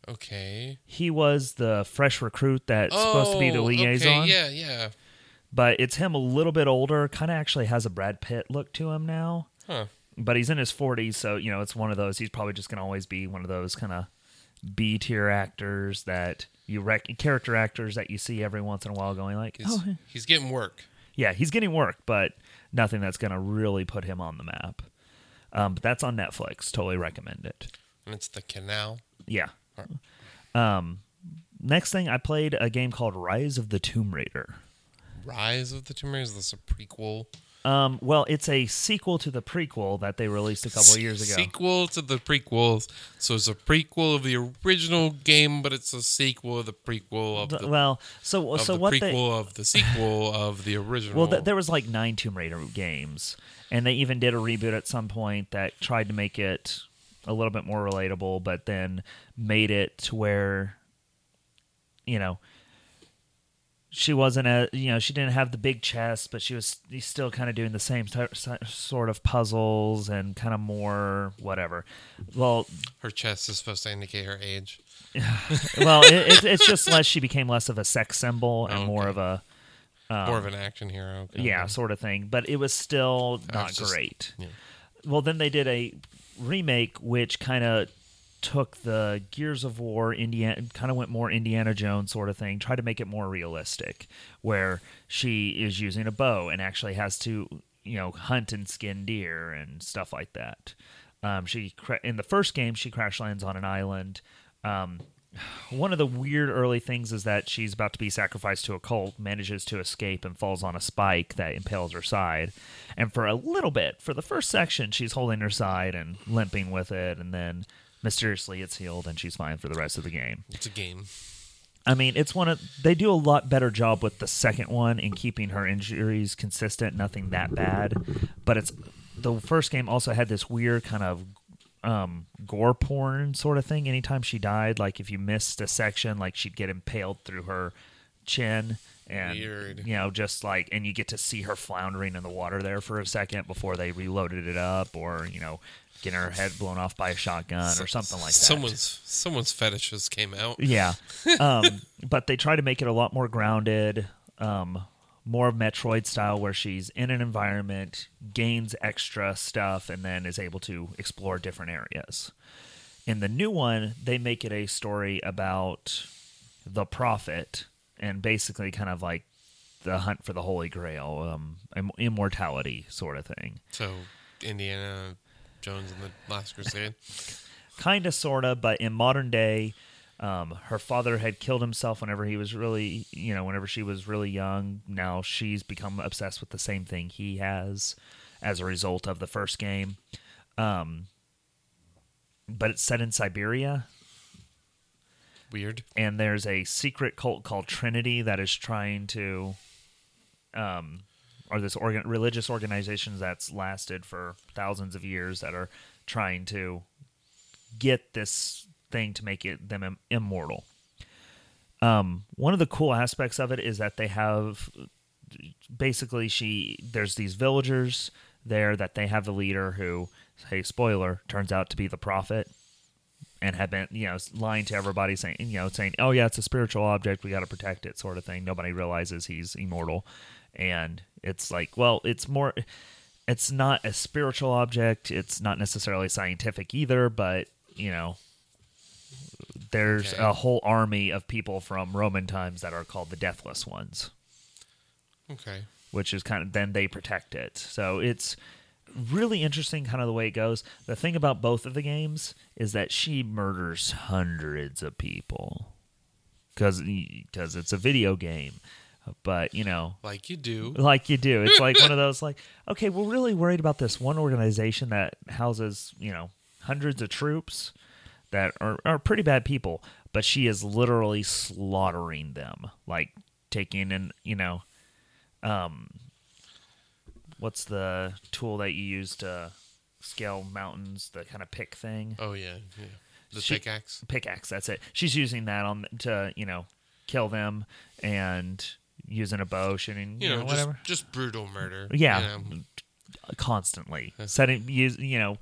Okay. he was the fresh recruit that's supposed to be the Oh, liaison Okay. Yeah, yeah. but it's him a little bit older kind of actually has a brad pitt look to him now Huh. but he's in his 40s so you know it's one of those he's probably just going to always be one of those kind of b tier actors that you rec- character actors that you see every once in a while going like He's, oh he's getting work. yeah he's getting work but nothing that's going to really put him on the map um, but that's on netflix totally recommend it And it's the canal. yeah um, next thing i played a game called rise of the tomb raider Rise of the Tomb Raider. Is this a prequel? Um, well it's a sequel to the prequel that they released a couple of years ago Sequel to the prequels. So it's a prequel of the original game, but it's a sequel of the prequel of the, well so so the what prequel they of the sequel of the original. Well, th- there was like nine Tomb Raider games, and they even did a reboot at some point that tried to make it a little bit more relatable, but then made it to where, you know, she wasn't a you know she didn't have the big chest, but she was still kind of doing the same sort of puzzles and kind of more whatever. Well, her chest is supposed to indicate her age. *laughs* well, it, it, it's just less she became less of a sex symbol and Oh, more of a More of an action hero. kind Um, yeah, sort of thing. But it was still not was just- great. yeah. Well, then they did a remake which kind of took the Gears of War Indiana kind of went more Indiana Jones sort of thing, tried to make it more realistic where she is using a bow and actually has to, you know, hunt and skin deer and stuff like that. Um, she cra- in the first game she crash lands on an island. Um, *sighs* one of the weird early things is that she's about to be sacrificed to a cult, manages to escape, and falls on a spike that impales her side. And for a little bit, for the first section, she's holding her side and limping with it, and then mysteriously it's healed and she's fine for the rest of the game. It's a game. I mean, it's one of they do a lot better job with the second one in keeping her injuries consistent, nothing that bad. But it's the first game also had this weird kind of um, gore porn sort of thing. Anytime she died, like if you missed a section, like she'd get impaled through her chin and Weird. you know just like and you get to see her floundering in the water there for a second before they reloaded it up or you know getting her head blown off by a shotgun or something like that Someone's someone's fetishes came out. yeah. *laughs* Um, but they try to make it a lot more grounded, um, more Metroid style, where she's in an environment, gains extra stuff, and then is able to explore different areas. In the new one, they make it a story about the prophet and basically kind of like the hunt for the Holy Grail, um, immortality sort of thing. So Indiana Jones and the Last Crusade. kind of sort of but in modern day um, her father had killed himself whenever he was really you know whenever she was really young now she's become obsessed with the same thing he has as a result of the first game um, but it's set in siberia Weird. and there's a secret cult called Trinity that is trying to, um, or this organ- religious organizations that's lasted for thousands of years that are trying to get this thing to make it them im- immortal. Um, one of the cool aspects of it is that they have basically she there's these villagers there that they have the leader who hey spoiler turns out to be the prophet and had been you know lying to everybody saying you know saying oh yeah it's a spiritual object. We got to protect it sort of thing. Nobody realizes he's immortal and it's like well it's more it's not a spiritual object it's not necessarily scientific either but you know there's Okay. a whole army of people from roman times that are called the deathless ones Okay. which is kind of then they protect it. So it's really interesting kind of the way it goes. The thing about both of the games is that she murders hundreds of people cuz cuz it's a video game. But, you know, Like you do. like you do. It's like one of *laughs* those like, okay, we're really worried about this one organization that houses, you know, hundreds of troops that are, are pretty bad people, but she is literally slaughtering them. Like taking and you know, um what's the tool that you use to scale mountains, the kind of pick thing? Oh yeah. Yeah. The She- pickaxe. pickaxe. That's it. She's using that on to you know kill them and using a bow, shooting, You know, just, whatever. just brutal murder. Yeah, you know. constantly That's- setting use you know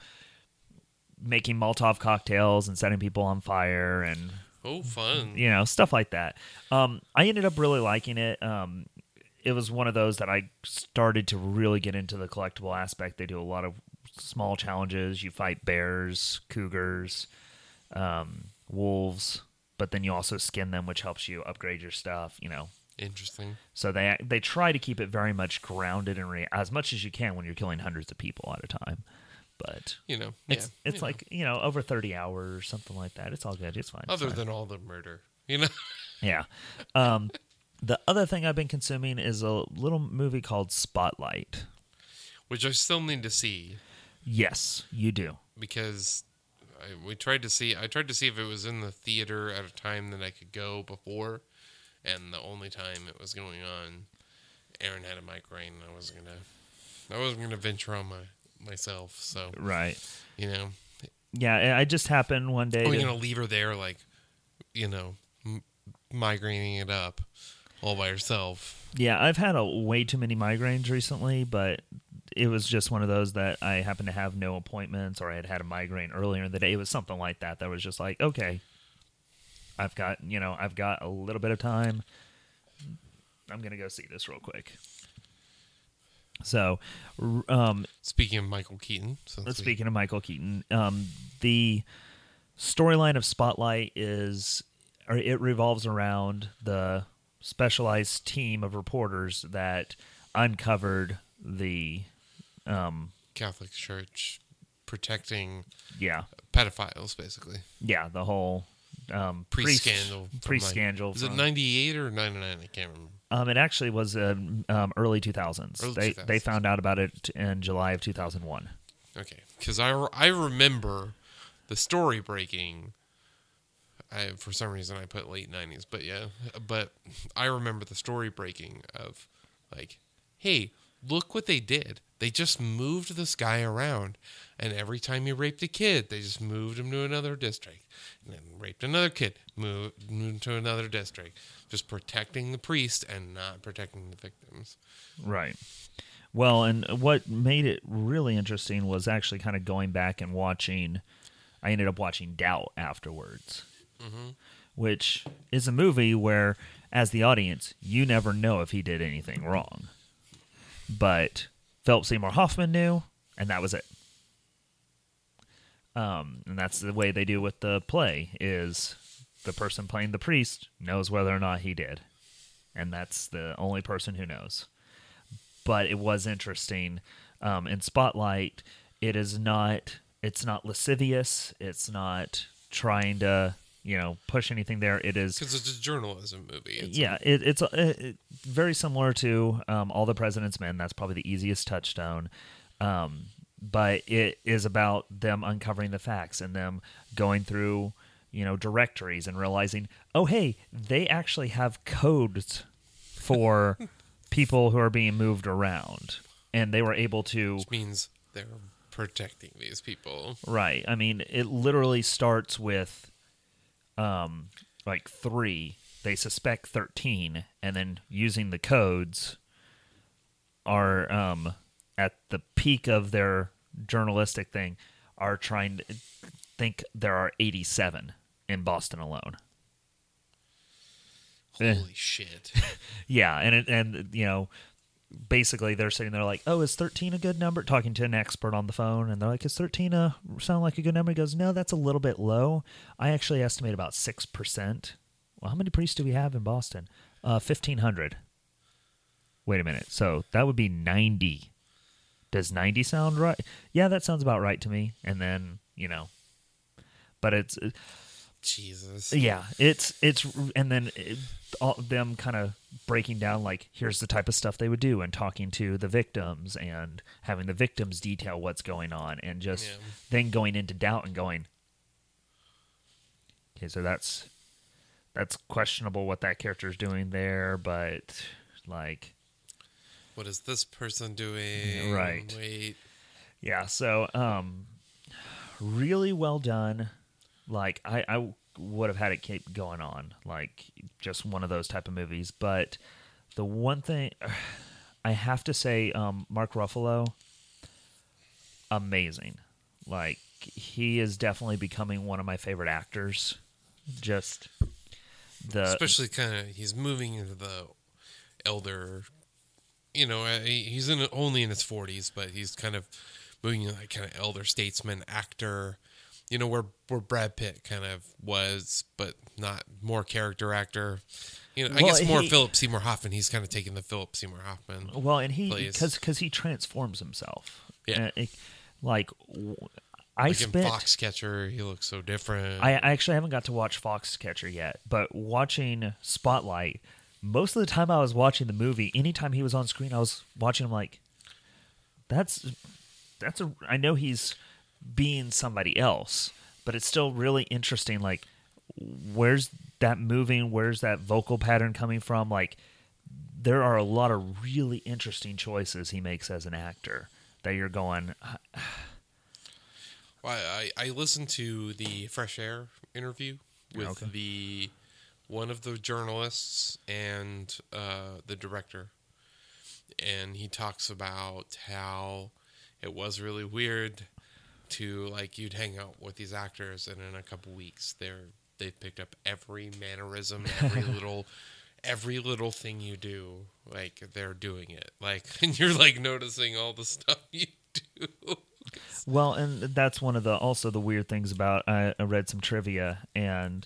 making Molotov cocktails and setting people on fire and Oh, fun. you know stuff like that. Um, I ended up really liking it. Um, it was one of those that I started to really get into the collectible aspect. They do a lot of small challenges. You fight bears, cougars, um, wolves, but then you also skin them, which helps you upgrade your stuff. You know, Interesting. so they they try to keep it very much grounded and re- as much as you can when you're killing hundreds of people at a time. But You know. it's yeah, it's you know. like you know over thirty hours or something like that. It's all good. It's fine. It's other fine. than all the murder. You know. *laughs* Yeah. Um, the other thing I've been consuming is a little movie called Spotlight. Which I still need to see Yes, you do. because I, we tried to see. I tried to see if it was in the theater at a time that I could go before, and the only time it was going on, Aaron had a migraine. And I wasn't gonna. I wasn't gonna venture on my myself. So Right. you know, Yeah, I just happened one day. we to- gonna leave her there like, you know, m- migraining it up all by herself? yeah, I've had a way too many migraines recently, but it was just one of those that I happened to have no appointments or I had had a migraine earlier in the day. It was something like that. That was just like, okay, I've got you know I've got a little bit of time. I'm gonna go see this real quick. So, um, Speaking of Michael Keaton, since we- Speaking of Michael Keaton, um, the storyline of Spotlight is, or it revolves around the specialized team of reporters that uncovered the, um, Catholic Church protecting yeah, pedophiles, basically. yeah, the whole um, Pre-scandal. pre-scandal. Like, is it 98 or 99? I can't remember. Um, it actually was um, um, early 2000s. Early they they found out about it in July of 2001. Okay, because I, I remember the story breaking. I for some reason I put late nineties, but yeah, but I remember the story breaking of like, hey, look what they did. They just moved this guy around, and every time he raped a kid, they just moved him to another district, and then raped another kid, moved, moved to another district, just protecting the priest and not protecting the victims. Right. Well, and what made it really interesting was actually kind of going back and watching. I ended up watching Doubt afterwards, mm-hmm. which is a movie where, as the audience, you never know if he did anything wrong. But Philip Seymour Hoffman knew, and that was it. Um, and that's the way they do with the play is the person playing the priest knows whether or not he did. And that's the only person who knows but it was interesting. Um, in Spotlight, it is not. It's not lascivious. It's not trying to you know push anything there. It is. Because it's a journalism movie. It's Yeah, it, it's uh, it, very similar to um, All the President's Men. That's probably the easiest touchstone. Um, but it is about them uncovering the facts and them going through you know directories and realizing, oh hey, they actually have codes for *laughs* people who are being moved around, and they were able to Which means they're protecting these people. Right. I mean, it literally starts with um like 3. They suspect 13 and then using the codes are um at the peak of their journalistic thing are trying to think there are 87 in Boston alone. Eh. Holy shit. *laughs* Yeah, and it, and you know, basically they're sitting there like, "Oh, is 13 a good number?" Talking to an expert on the phone, and they're like, "Is 13 a sound like a good number?" He goes, "No, that's a little bit low. I actually estimate about six percent." Well, how many priests do we have in Boston? Uh, 1500. Wait a minute. So that would be 90. Does 90 sound right? Yeah, that sounds about right to me. And then you know, but it's Jesus. yeah, it's it's and then it, all, them kind of breaking down like here's the type of stuff they would do and talking to the victims and having the victims detail what's going on and just Yeah. then going into doubt and going okay so that's that's questionable what that character is doing there but like What is this person doing? Right. Wait. Yeah, so um really well done. Like I I would have had it keep going on, like just one of those type of movies, but the one thing *sighs* I have to say um Mark Ruffalo amazing. Like he is definitely becoming one of my favorite actors. Just the Especially kind of, he's moving into the elder. You know, uh, he's in only in his forties, but he's kind of moving into that kind of elder statesman actor. You know, where where Brad Pitt kind of was, but not more character actor. You know, I guess more he- Philip Seymour Hoffman. He's kind of taking the Philip Seymour Hoffman. Well, and he because because he transforms himself. Yeah. It- like I Like spent. Foxcatcher, he looks so different. I, I actually haven't got to watch Foxcatcher yet, but watching Spotlight, most of the time I was watching the movie, anytime he was on screen, I was watching him like, that's that's a. I know he's being somebody else, but it's still really interesting. Like, where's that moving? Where's that vocal pattern coming from? Like, there are a lot of really interesting choices he makes as an actor that you're going, *sighs* I, I I listened to the Fresh Air interview with Okay. the one of the journalists and uh, the director, and he talks about how it was really weird to like you'd hang out with these actors, and in a couple weeks they're they've picked up every mannerism, every *laughs* little. Every little thing you do, like they're doing it, like, *laughs* and you're like noticing all the stuff *laughs* you do. Well, and that's one of the also the weird things about I, I read some trivia and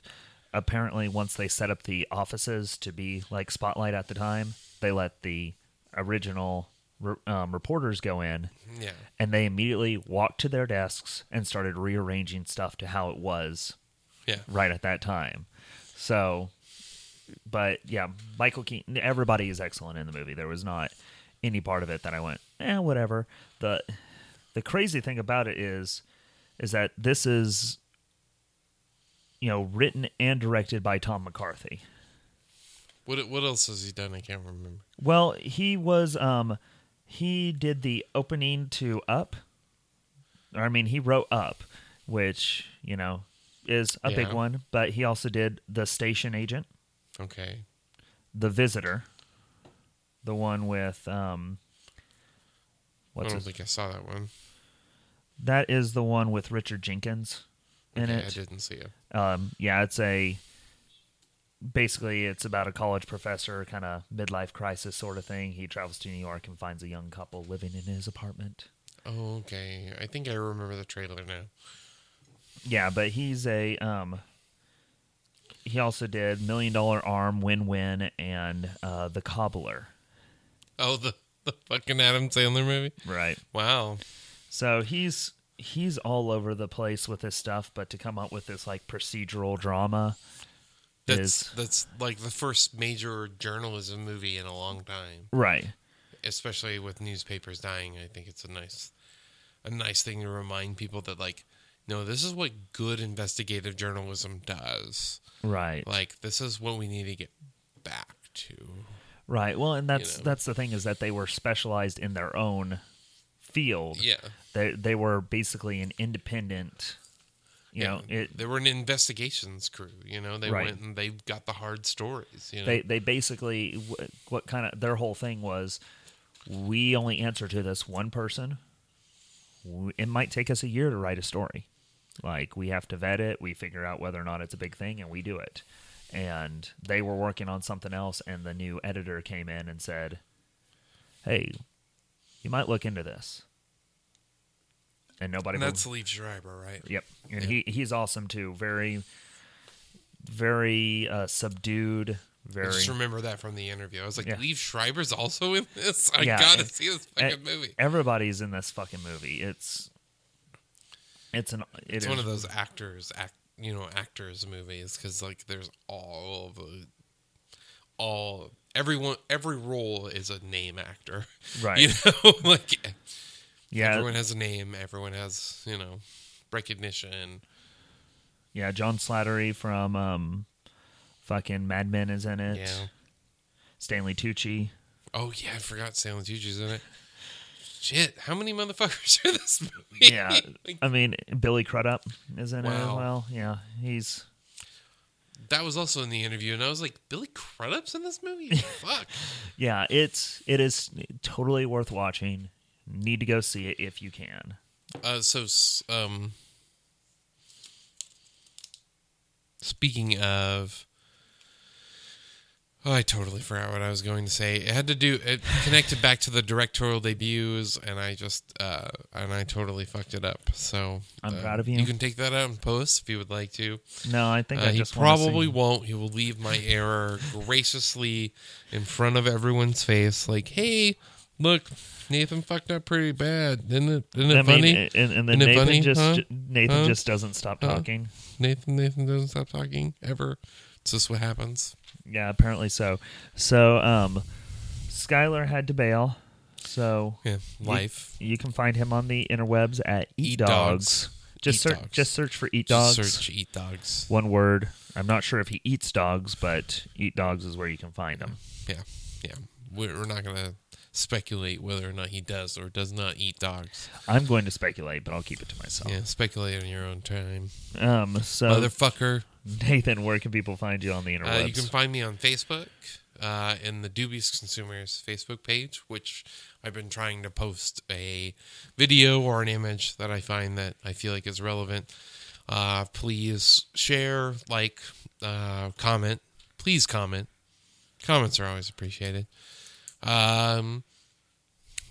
apparently once they set up the offices to be like Spotlight at the time, they let the original um, reporters go in yeah, and they immediately walked to their desks and started rearranging stuff to how it was yeah. right at that time. So, but yeah, Michael Keaton, everybody is excellent in the movie. There was not any part of it that I went, eh, whatever. The the crazy thing about it is, is that this is, you know, written and directed by Tom McCarthy. What what else has he done? I can't remember. Well, he was um he did the opening to Up. Or, I mean, he wrote Up, which, you know, is a big one, but he also did The Station Agent, Okay. The Visitor, the one with um I what's don't his, think I saw that one. that is the one with Richard Jenkins in Okay, I didn't see it. Um yeah, it's a basically it's about a college professor kind of midlife crisis sort of thing. He travels to New York and finds a young couple living in his apartment. Oh, okay. I think I remember the trailer now. Yeah, but he's a um he also did Million Dollar Arm, Win Win, and uh The Cobbler. Oh, the the fucking Adam Sandler movie. Right. Wow. So he's he's all over the place with this stuff, but to come up with this like procedural drama That's is that's like the first major journalism movie in a long time. right. Especially with newspapers dying, I think it's a nice a nice thing to remind people that like no, this is what good investigative journalism does. Right. Like this is what we need to get back to. Right. Well, and that's know. that's the thing is that they were specialized in their own field. Yeah. They they were basically an independent. You know, it they were an investigations crew. You know, they Right. went and they got the hard stories. You know, they they basically what kind of their whole thing was we only answer to this one person. It might take us a year to write a story. Like we have to vet it, we figure out whether or not it's a big thing, and we do it. And they were working on something else, and the new editor came in and said, "Hey, you might look into this." And nobody. and that's Liev Schreiber, right? Yep, and Yeah. he he's awesome too. Very, very uh, subdued. I Very. just remember that from the interview. I was like, Yeah. Liev Schreiber's also in this. I Yeah, gotta see this fucking movie. Everybody's in this fucking movie. It's. It's an. It It's is- one of those actors, act, you know, actors movies because like there's all of the, all everyone, every role is a name actor, *laughs* Right. You know, *laughs* like Yeah. everyone has a name. Everyone has you know recognition. Yeah. John Slattery from um, fucking Mad Men is in it. Yeah. Stanley Tucci. Oh yeah, I forgot Stanley Tucci's in it. Shit, how many motherfuckers *laughs* are in this movie? Yeah. Like, I mean, Billy Crudup is in it as well. Yeah. He's. that was also in the interview, and I was like, Billy Crudup's in this movie? *laughs* Fuck. Yeah. It's. It is totally worth watching. Need to go see it if you can. Uh, so, um, speaking of, oh, I totally forgot what I was going to say. It had to do it connected back to the directorial debuts, and I just uh, and I totally fucked it up. So I'm uh, proud of you. You can take that out in post if you would like to. No, I think Uh, I he just probably won't. He will leave my error graciously in front of everyone's face, like, "Hey, look, Nathan fucked up pretty bad, didn't it? Isn't it I funny?" mean, and, and then Isn't Nathan funny, just huh? Nathan Huh? just doesn't stop Huh? talking. Nathan Nathan doesn't stop talking ever. It's just what happens. Yeah, apparently so. So, um, Skylar had to bail. So Yeah, you- life. You, can find him on the interwebs at Eat, Eat Dogs. Dogs. Just Eat search. Dogs. Just search for Eat Just Dogs. search eat dogs. One word. I'm not sure if he eats dogs, but Eat Dogs is where you can find him. Yeah, yeah. We're, we're not gonna speculate whether or not he does or does not eat dogs. I'm going to speculate, but I'll keep it to myself. Yeah, speculate on your own time, Um. So motherfucker. Nathan, where can people find you on the internet? Uh, you can find me on Facebook, uh, in the Dubious Consumers Facebook page, which I've been trying to post a video or an image that I find that I feel like is relevant. Uh, please share, like, uh, comment. Please comment. Comments are always appreciated. Um,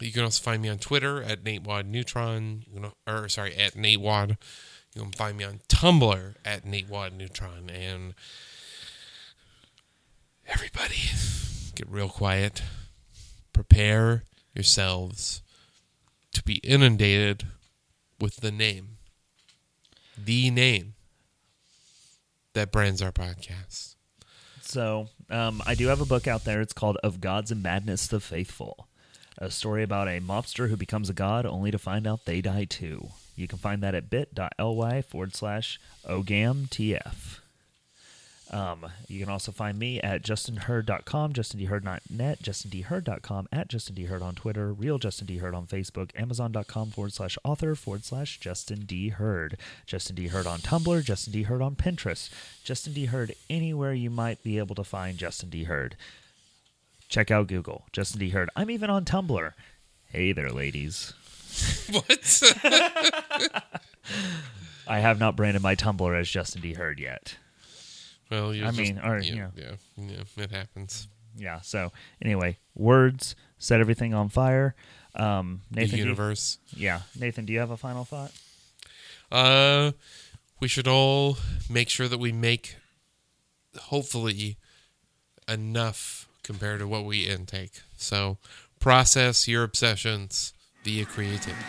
you can also find me on Twitter at Nate Wad Neutron. You can, or sorry, at Nate Wad. You can find me on Tumblr at Nate Wad Neutron. And everybody, get real quiet. Prepare yourselves to be inundated with the name, the name that brands our podcast. So, um, I do have a book out there. It's called Of Gods and Madness the Faithful, a story about a mobster who becomes a god only to find out they die too. You can find that at bit.ly forward slash ogamtf. Um, you can also find me at justinherd.com, justindherd.net, justindherd.com, at justindherd on Twitter, real Justin D. Herd on Facebook, amazon.com forward slash author forward slash Justin D. Herd, Justin D. Herd on Tumblr, Justin D. Herd on Pinterest, Justin D. Herd anywhere you might be able to find Justin D. Herd. Check out Google, Justin D. Herd. I'm even on Tumblr. Hey there, ladies. *laughs* What? *laughs* I have not branded my Tumblr as Justin D. Herd yet. Well, I just- mean, or, yeah, yeah. yeah, yeah, it happens. Yeah. So anyway, words set everything on fire. Um, The Nathan, you- universe. yeah, Nathan, do you have a final thought? Uh, we should all make sure that we make, hopefully, enough compared to what we intake. So, process your obsessions via creativity.